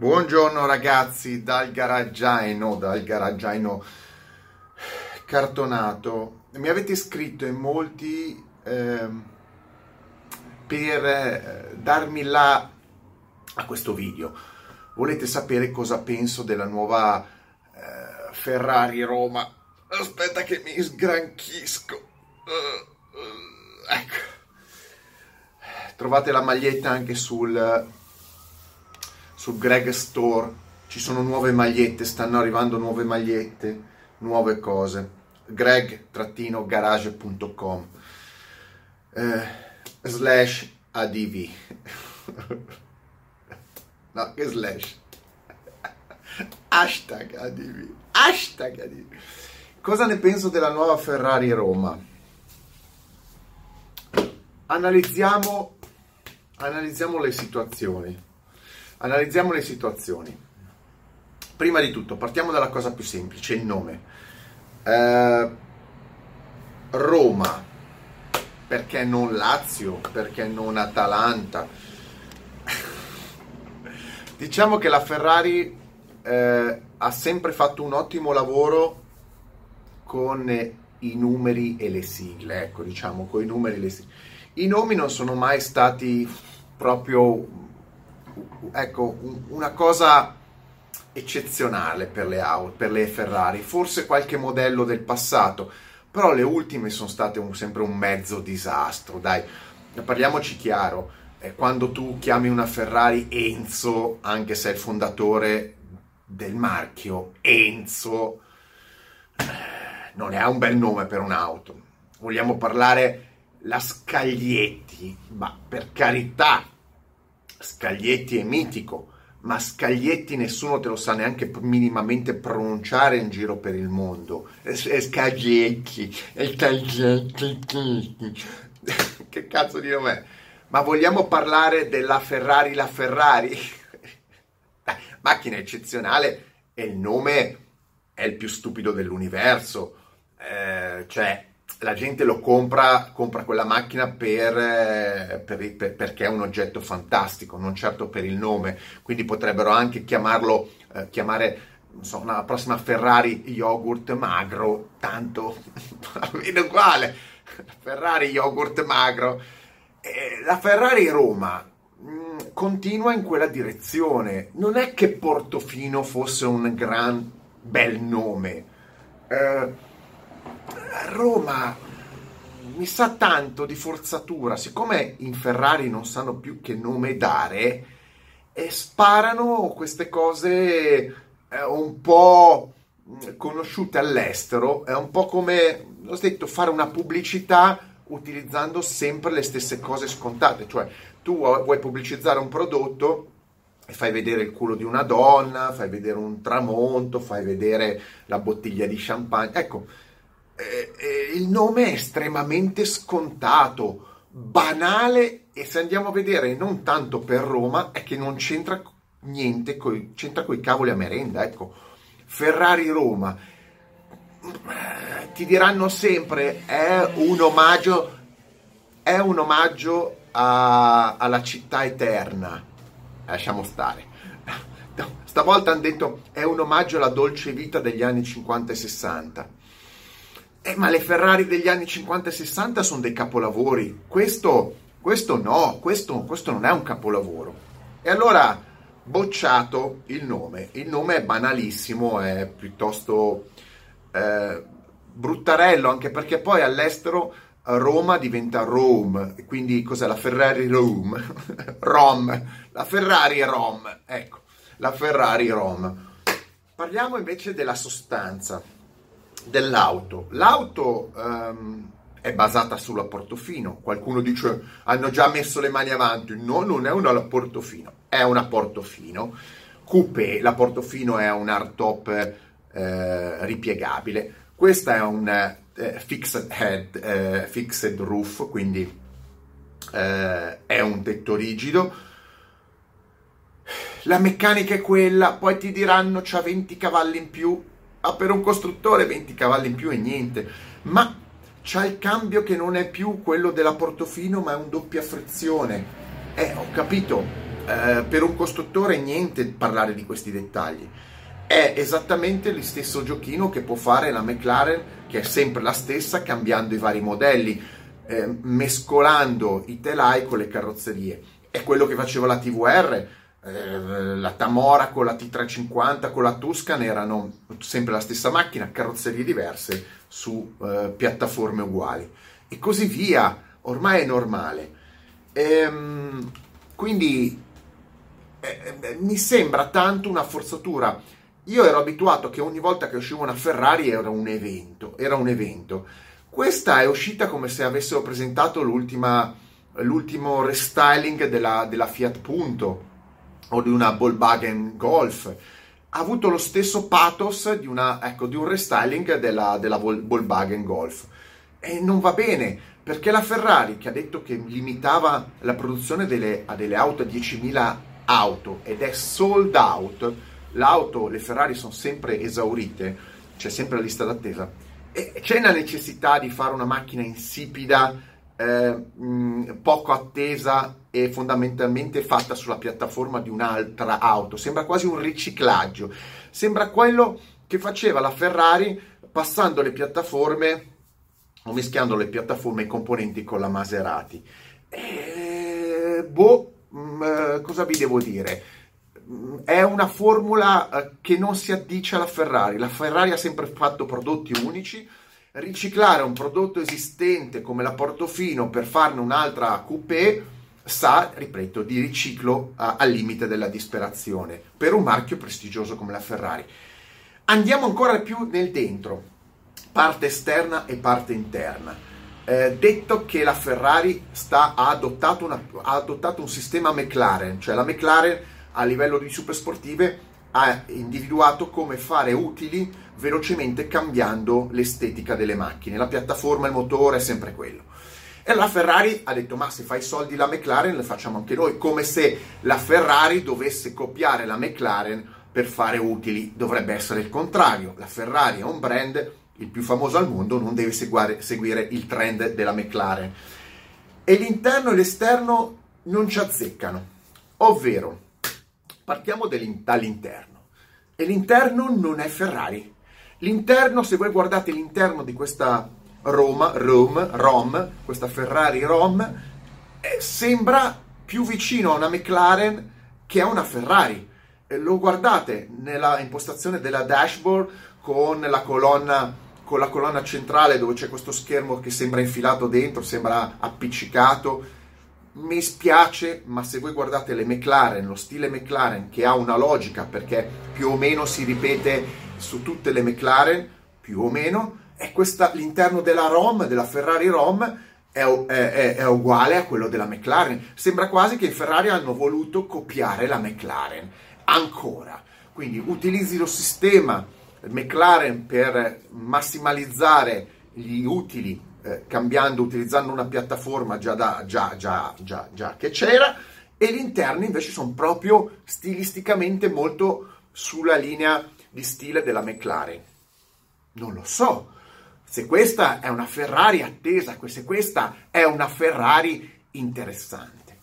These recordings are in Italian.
Buongiorno ragazzi dal garaggiaino, dal garaggiaino cartonato. Mi avete scritto in molti eh, per eh, darmi la a questo video. Volete sapere cosa penso della nuova eh, Ferrari Roma? Aspetta che mi sgranchisco. Uh, uh, ecco. Trovate la maglietta anche sul su Greg Store. Ci sono nuove magliette, stanno arrivando nuove magliette, nuove cose. greg-garage.com eh, slash adv no, che slash? Hashtag adv hashtag adv cosa ne penso della nuova Ferrari Roma? Analizziamo analizziamo le situazioni Analizziamo le situazioni. Prima di tutto, partiamo dalla cosa più semplice, il nome. Eh, Roma, perché non Lazio, perché non Atalanta? diciamo che la Ferrari eh, ha sempre fatto un ottimo lavoro con i numeri e le sigle, ecco, diciamo, con i numeri e le sigle. I nomi non sono mai stati proprio ecco, una cosa eccezionale per le, auto, per le Ferrari, forse qualche modello del passato, però le ultime sono state un, sempre un mezzo disastro, dai, parliamoci chiaro, eh, quando tu chiami una Ferrari Enzo, anche se è il fondatore del marchio, Enzo, non è un bel nome per un'auto. Vogliamo parlare la Scaglietti, ma per carità, Scaglietti è mitico, ma Scaglietti nessuno te lo sa neanche minimamente pronunciare in giro per il mondo. Scaglietti, Scaglietti. che cazzo di nome è? Ma vogliamo parlare della Ferrari la Ferrari? Macchina eccezionale e il nome è il più stupido dell'universo. Eh, cioè, la gente lo compra, compra quella macchina per, eh, per, per, perché è un oggetto fantastico, non certo per il nome. Quindi potrebbero anche chiamarlo, eh, chiamare so, una prossima Ferrari yogurt magro, tanto viene uguale. Ferrari yogurt magro. Eh, la Ferrari Roma mh, mm, continua in quella direzione. Non è che Portofino fosse un gran bel nome. Eh, Roma mi sa tanto di forzatura, siccome in Ferrari non sanno più che nome dare, e sparano queste cose eh, un po' conosciute all'estero, è un po' come, ho detto, fare una pubblicità utilizzando sempre le stesse cose scontate, cioè tu vuoi pubblicizzare un prodotto e fai vedere il culo di una donna, fai vedere un tramonto, fai vedere la bottiglia di champagne, ecco, eh, eh, il nome è estremamente scontato, banale e se andiamo a vedere non tanto per Roma è che non c'entra niente, coi, c'entra coi cavoli a merenda, ecco. Ferrari Roma, ti diranno sempre è un omaggio, è un omaggio a, alla città eterna, lasciamo stare. Stavolta hanno detto è un omaggio alla dolce vita degli anni 50 e 60 eh, ma le Ferrari degli anni 50 e 60 sono dei capolavori. Questo, questo no, questo, questo non è un capolavoro. E allora, bocciato il nome. Il nome è banalissimo, è piuttosto eh, bruttarello, anche perché poi all'estero Roma diventa Rome, quindi cos'è la Ferrari Rome? Rom, la Ferrari Rom, ecco, la Ferrari Rom. Parliamo invece della sostanza dell'auto. L'auto um, è basata sulla Portofino. Qualcuno dice hanno già messo le mani avanti. No, non è una Portofino, è una Portofino. Coupé, la Portofino è un hardtop eh, ripiegabile. Questa è un eh, fixed head, eh, fixed roof, quindi eh, è un tetto rigido. La meccanica è quella, poi ti diranno c'ha 20 cavalli in più, ah, per un costruttore 20 cavalli in più e niente, ma c'ha il cambio che non è più quello della Portofino, ma è un doppia frizione. Eh, ho capito, eh, per un costruttore niente parlare di questi dettagli. È esattamente lo stesso giochino che può fare la McLaren, che è sempre la stessa, cambiando i vari modelli, eh, mescolando i telai con le carrozzerie. È quello che faceva la TVR, eh, la Tamora con la T350, con la Tuscan erano sempre la stessa macchina, carrozzerie diverse su eh, piattaforme uguali. E così via, ormai è normale. Ehm, quindi eh, eh, mi sembra tanto una forzatura. Io ero abituato che ogni volta che usciva una Ferrari era un evento, era un evento. Questa è uscita come se avessero presentato l'ultimo restyling della, della Fiat Punto o di una Volkswagen Golf. Ha avuto lo stesso pathos di, una, ecco, di un restyling della, della Volkswagen Golf. E non va bene, perché la Ferrari, che ha detto che limitava la produzione delle, a delle auto a 10.000 auto ed è sold out, l'auto, le Ferrari sono sempre esaurite, c'è sempre la lista d'attesa, e c'è la necessità di fare una macchina insipida, eh, mh, poco attesa e fondamentalmente fatta sulla piattaforma di un'altra auto. Sembra quasi un riciclaggio, sembra quello che faceva la Ferrari passando le piattaforme o mischiando le piattaforme e i componenti con la Maserati. E, boh, mh, eh, cosa vi devo dire? È una formula eh, che non si addice alla Ferrari. La Ferrari ha sempre fatto prodotti unici. Riciclare un prodotto esistente come la Portofino per farne un'altra coupé sa, ripeto, di riciclo uh, al limite della disperazione per un marchio prestigioso come la Ferrari. Andiamo ancora più nel dentro, parte esterna e parte interna. Eh, detto che la Ferrari sta, ha, adottato una, ha adottato un sistema McLaren, cioè la McLaren a livello di supersportive ha individuato come fare utili velocemente cambiando l'estetica delle macchine. La piattaforma, il motore è sempre quello. E la Ferrari ha detto: Ma se fai soldi la McLaren, le facciamo anche noi. Come se la Ferrari dovesse copiare la McLaren per fare utili. Dovrebbe essere il contrario. La Ferrari è un brand, il più famoso al mondo, non deve seguire, seguire il trend della McLaren. E l'interno e l'esterno non ci azzeccano. Ovvero, partiamo dall'interno. E l'interno non è Ferrari. L'interno, se voi guardate l'interno di questa Roma, Rome, Rom, questa Ferrari Rom, eh, sembra più vicino a una McLaren che a una Ferrari. Eh, lo guardate nella impostazione della dashboard con la colonna con la colonna centrale dove c'è questo schermo che sembra infilato dentro, sembra appiccicato. Mi spiace, ma se voi guardate le McLaren, lo stile McLaren che ha una logica perché più o meno si ripete su tutte le McLaren, più o meno, è questa, l'interno della ROM, della Ferrari ROM, è, è, è, uguale a quello della McLaren. Sembra quasi che Ferrari hanno voluto copiare la McLaren. Ancora. Quindi utilizzi lo sistema McLaren per massimalizzare gli utili eh, cambiando, utilizzando una piattaforma già, da, già, già, già, che c'era e gli interni invece sono proprio stilisticamente molto sulla linea di stile della McLaren. Non lo so, se questa è una Ferrari attesa, se questa è una Ferrari interessante.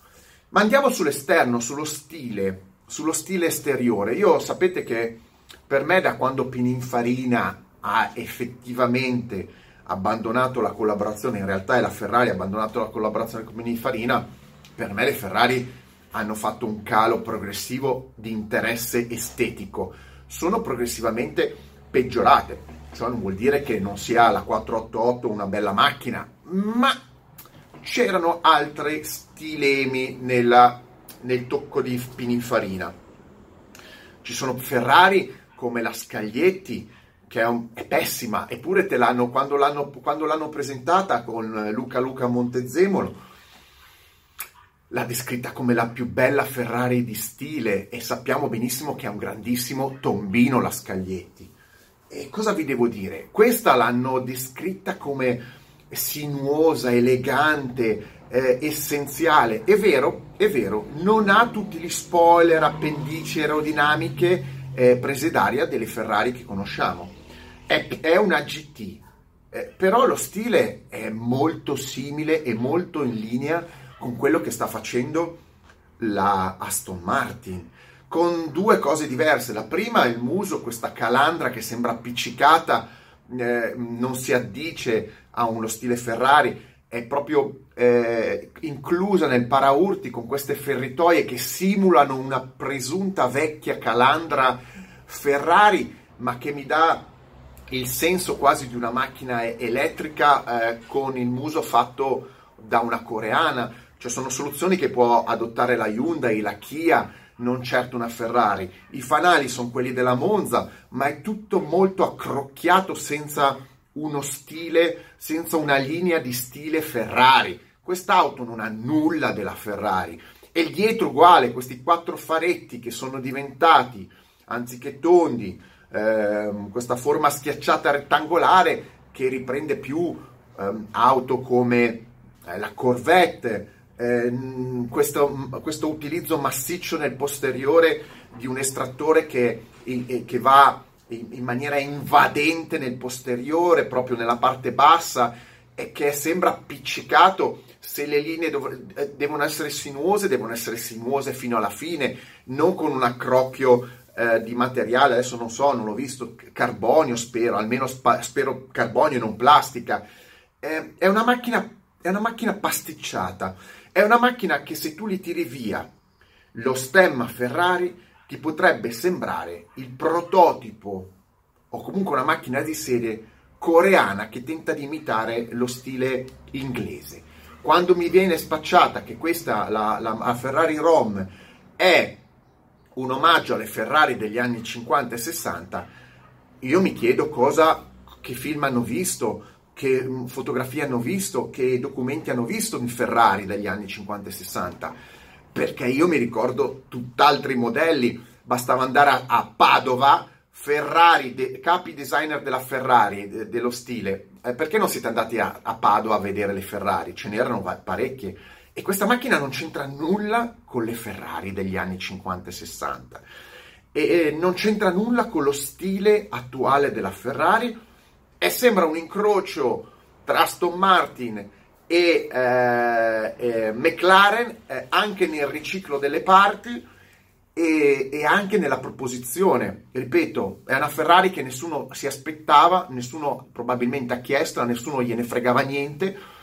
Ma andiamo sull'esterno, sullo stile, sullo stile esteriore. Io sapete che per me da quando Pininfarina ha effettivamente abbandonato la collaborazione, in realtà è la Ferrari ha abbandonato la collaborazione con Pininfarina, per me le Ferrari hanno fatto un calo progressivo di interesse estetico, sono progressivamente peggiorate Ciò non vuol dire che non sia la 488 una bella macchina, ma c'erano altri stilemi nella, nel tocco di Pininfarina. Ci sono Ferrari come la Scaglietti, che è, un, è pessima, eppure l'hanno, quando, l'hanno, quando l'hanno presentata con Luca Luca Montezemolo, l'ha descritta come la più bella Ferrari di stile e sappiamo benissimo che è un grandissimo tombino la Scaglietti. E cosa vi devo dire? Questa l'hanno descritta come sinuosa, elegante, eh, essenziale. È vero, è vero, non ha tutti gli spoiler, appendici aerodinamiche eh, prese d'aria delle Ferrari che conosciamo. È, è una GT, eh, però lo stile è molto simile e molto in linea con quello che sta facendo la Aston Martin, con due cose diverse. La prima è il muso, questa calandra che sembra appiccicata, eh, non si addice a uno stile Ferrari, è proprio eh, inclusa nel paraurti con queste ferritoie che simulano una presunta vecchia calandra Ferrari, ma che mi dà il senso quasi di una macchina elettrica eh, con il muso fatto da una coreana. Cioè sono soluzioni che può adottare la Hyundai, la Kia, non certo una Ferrari. I fanali sono quelli della Monza, ma è tutto molto accrocchiato senza uno stile, senza una linea di stile Ferrari. Quest'auto non ha nulla della Ferrari. E dietro uguale, questi quattro faretti che sono diventati, anziché tondi, ehm, questa forma schiacciata rettangolare che riprende più ehm, auto come eh, la Corvette, ehm, questo, questo, utilizzo massiccio nel posteriore di un estrattore che, che va in, maniera invadente nel posteriore, proprio nella parte bassa, e che sembra appiccicato. Se le linee dov- eh, devono essere sinuose, devono essere sinuose fino alla fine, non con un accrocchio eh, di materiale, adesso non so, non l'ho visto, carbonio spero, almeno spa- spero carbonio, non plastica. Eh, è, una macchina, è una macchina pasticciata, è una macchina che se tu li tiri via lo stemma Ferrari ti potrebbe sembrare il prototipo o comunque una macchina di serie coreana che tenta di imitare lo stile inglese. Quando mi viene spacciata che questa, la, la Ferrari ROM, è un omaggio alle Ferrari degli anni 50 e 60, io mi chiedo cosa, che film hanno visto, che mm, fotografie hanno visto, che documenti hanno visto di Ferrari degli anni 50 e 60, perché io mi ricordo tutt'altri modelli, bastava andare a, a Padova, Ferrari, de, capi designer della Ferrari, de, dello stile, eh, perché non siete andati a, a Padova a vedere le Ferrari? Ce n'erano parecchie e questa macchina non c'entra nulla con le Ferrari degli anni 50 e 60 e non c'entra nulla con lo stile attuale della Ferrari. E sembra un incrocio tra Aston Martin e eh, eh, McLaren eh, anche nel riciclo delle parti e, e, anche nella proposizione. Ripeto, è una Ferrari che nessuno si aspettava, nessuno probabilmente ha chiesto, a nessuno gliene fregava niente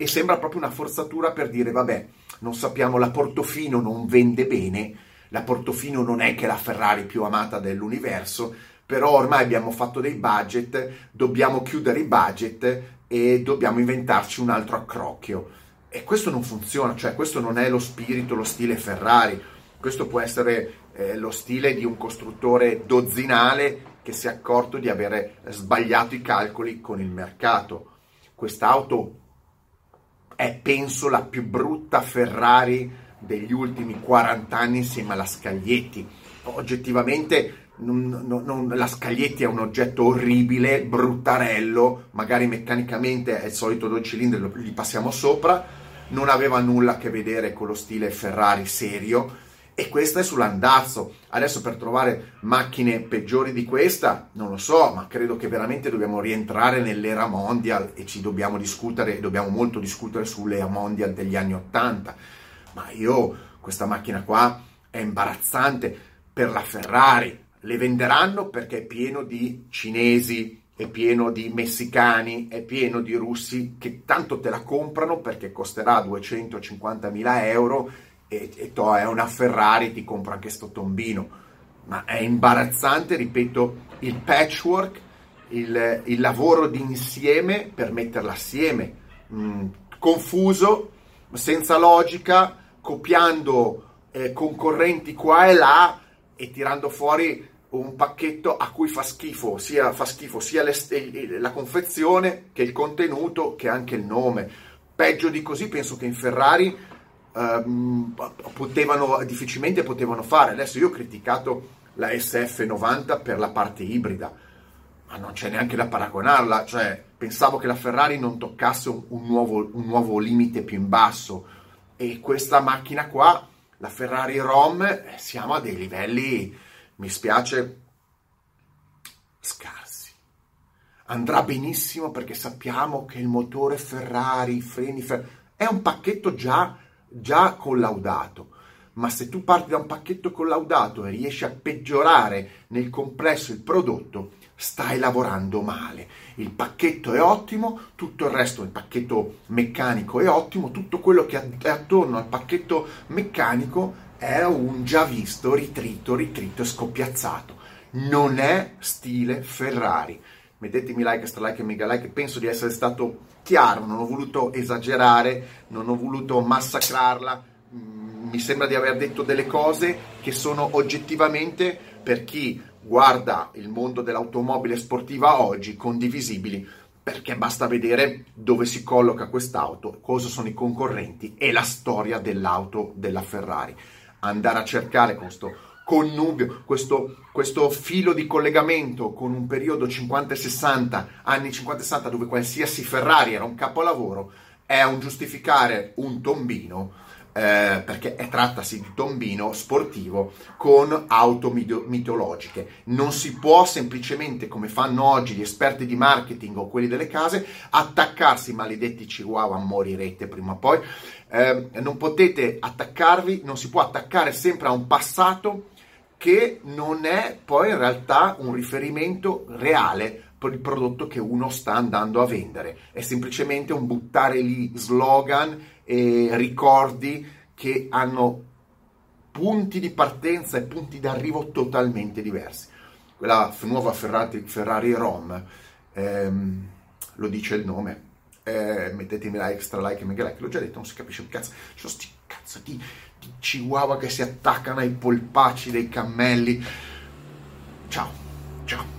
e sembra proprio una forzatura per dire vabbè, non sappiamo, la Portofino non vende bene, la Portofino non è che la Ferrari più amata dell'universo, però ormai abbiamo fatto dei budget, dobbiamo chiudere i budget e dobbiamo inventarci un altro accrocchio. E questo non funziona, cioè questo non è lo spirito, lo stile Ferrari, questo può essere eh, lo stile di un costruttore dozzinale che si è accorto di avere sbagliato i calcoli con il mercato. Quest'auto è penso la più brutta Ferrari degli ultimi 40 anni insieme alla Scaglietti. Oggettivamente non, non, la Scaglietti è un oggetto orribile, bruttarello, magari meccanicamente è il solito due cilindri, gli passiamo sopra, non aveva nulla a che vedere con lo stile Ferrari serio e questa è sull'andazzo. Adesso per trovare macchine peggiori di questa, non lo so, ma credo che veramente dobbiamo rientrare nell'era mondial e ci dobbiamo discutere, dobbiamo molto discutere sull'era mondial degli anni 80. Ma io, questa macchina qua è imbarazzante per la Ferrari. Le venderanno perché è pieno di cinesi, è pieno di messicani, è pieno di russi che tanto te la comprano perché costerà 250 mila euro e, e to, è una Ferrari, ti compra anche sto tombino. Ma è imbarazzante, ripeto, il patchwork, il, il lavoro d'insieme per metterla assieme. Mm, confuso, senza logica, copiando eh, concorrenti qua e là e tirando fuori un pacchetto a cui fa schifo sia, fa schifo sia la confezione che il contenuto che anche il nome. Peggio di così penso che in Ferrari Ehm, potevano, difficilmente potevano fare. Adesso io ho criticato la SF90 per la parte ibrida, ma non c'è neanche da paragonarla, cioè pensavo che la Ferrari non toccasse un, un, nuovo, un nuovo, limite più in basso e questa macchina qua, la Ferrari ROM, eh, siamo a dei livelli, mi spiace, scarsi. Andrà benissimo perché sappiamo che il motore Ferrari, i freni Ferrari, è un pacchetto già già collaudato, ma se tu parti da un pacchetto collaudato e riesci a peggiorare nel complesso il prodotto, stai lavorando male. Il pacchetto è ottimo, tutto il resto, il pacchetto meccanico è ottimo, tutto quello che è attorno al pacchetto meccanico è un già visto ritrito, ritrito scoppiazzato. Non è stile Ferrari. Mettetemi like, stralike e mega like, penso di essere stato chiaro, non ho voluto esagerare, non ho voluto massacrarla, mm, mi sembra di aver detto delle cose che sono oggettivamente per chi guarda il mondo dell'automobile sportiva oggi condivisibili perché basta vedere dove si colloca quest'auto, cosa sono i concorrenti e la storia dell'auto della Ferrari. Andare a cercare questo connubio, questo, questo filo di collegamento con un periodo 50-60, anni 50-60 dove qualsiasi Ferrari era un capolavoro, è un giustificare un tombino eh, perché è, trattasi di tombino sportivo con auto mitologiche. Non si può semplicemente, come fanno oggi gli esperti di marketing o quelli delle case, attaccarsi, maledetti chihuahua, morirete prima o poi. Eh, non potete attaccarvi, non si può attaccare sempre a un passato che non è poi in realtà un riferimento reale per il prodotto che uno sta andando a vendere. È semplicemente un buttare lì slogan e ricordi che hanno punti di partenza e punti d'arrivo totalmente diversi. Quella nuova Ferrari, Ferrari ROM, ehm, lo dice il nome, eh, mettetemi like, extra like e mega like, l'ho già detto, non si capisce un cazzo, ci sono sti cazzo di chihuahua che si attaccano ai polpacci dei cammelli. Ciao, ciao.